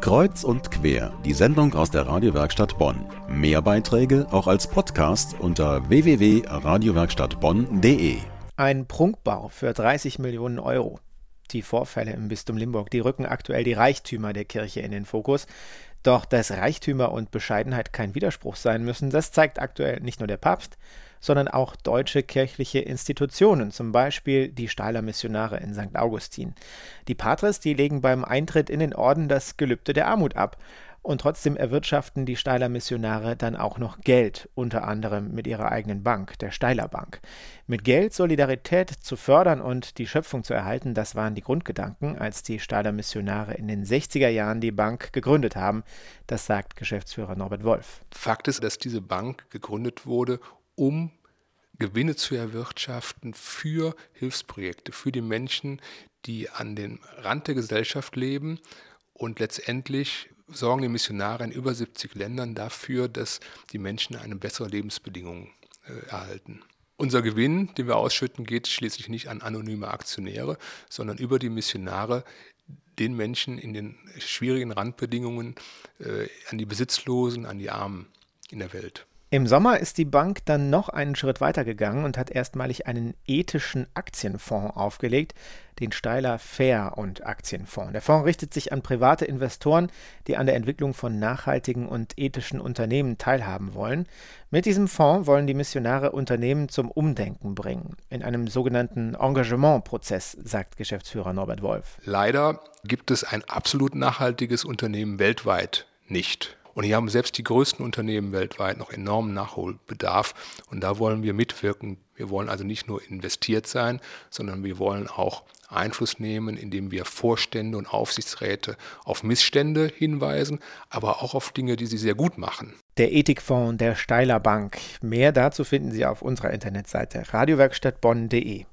Kreuz und quer, die Sendung aus der Radiowerkstatt Bonn. Mehr Beiträge auch als Podcast unter www.radiowerkstattbonn.de. Ein Prunkbau für 30 Millionen Euro. Die Vorfälle im Bistum Limburg, die rücken aktuell die Reichtümer der Kirche in den Fokus. Doch dass Reichtümer und Bescheidenheit kein Widerspruch sein müssen, das zeigt aktuell nicht nur der Papst, sondern auch deutsche kirchliche Institutionen, zum Beispiel die Steiler Missionare in St. Augustin. Die Patres, die legen beim Eintritt in den Orden das Gelübde der Armut ab. Und trotzdem erwirtschaften die Steiler Missionare dann auch noch Geld, unter anderem mit ihrer eigenen Bank, der Steiler Bank. Mit Geld Solidarität zu fördern und die Schöpfung zu erhalten, das waren die Grundgedanken, als die Steiler Missionare in den 60er Jahren die Bank gegründet haben. Das sagt Geschäftsführer Norbert Wolf. Fakt ist, dass diese Bank gegründet wurde, um Gewinne zu erwirtschaften für Hilfsprojekte, für die Menschen, die an den Rand der Gesellschaft leben. Und letztendlich sorgen die Missionare in über 70 Ländern dafür, dass die Menschen eine bessere Lebensbedingung äh, erhalten. Unser Gewinn, den wir ausschütten, geht schließlich nicht an anonyme Aktionäre, sondern über die Missionare den Menschen in den schwierigen Randbedingungen, äh, an die Besitzlosen, an die Armen in der Welt. Im Sommer ist die Bank dann noch einen Schritt weiter gegangen und hat erstmalig einen ethischen Aktienfonds aufgelegt, den Steiler Fair und Aktienfonds. Der Fonds richtet sich an private Investoren, die an der Entwicklung von nachhaltigen und ethischen Unternehmen teilhaben wollen. Mit diesem Fonds wollen die Missionare Unternehmen zum Umdenken bringen, in einem sogenannten Engagementprozess, sagt Geschäftsführer Norbert Wolf. Leider gibt es ein absolut nachhaltiges Unternehmen weltweit nicht. Und hier haben selbst die größten Unternehmen weltweit noch enormen Nachholbedarf. Und da wollen wir mitwirken. Wir wollen also nicht nur investiert sein, sondern wir wollen auch Einfluss nehmen, indem wir Vorstände und Aufsichtsräte auf Missstände hinweisen, aber auch auf Dinge, die sie sehr gut machen. Der Ethikfonds der Steiler Bank. Mehr dazu finden Sie auf unserer Internetseite radiowerkstattbonn.de.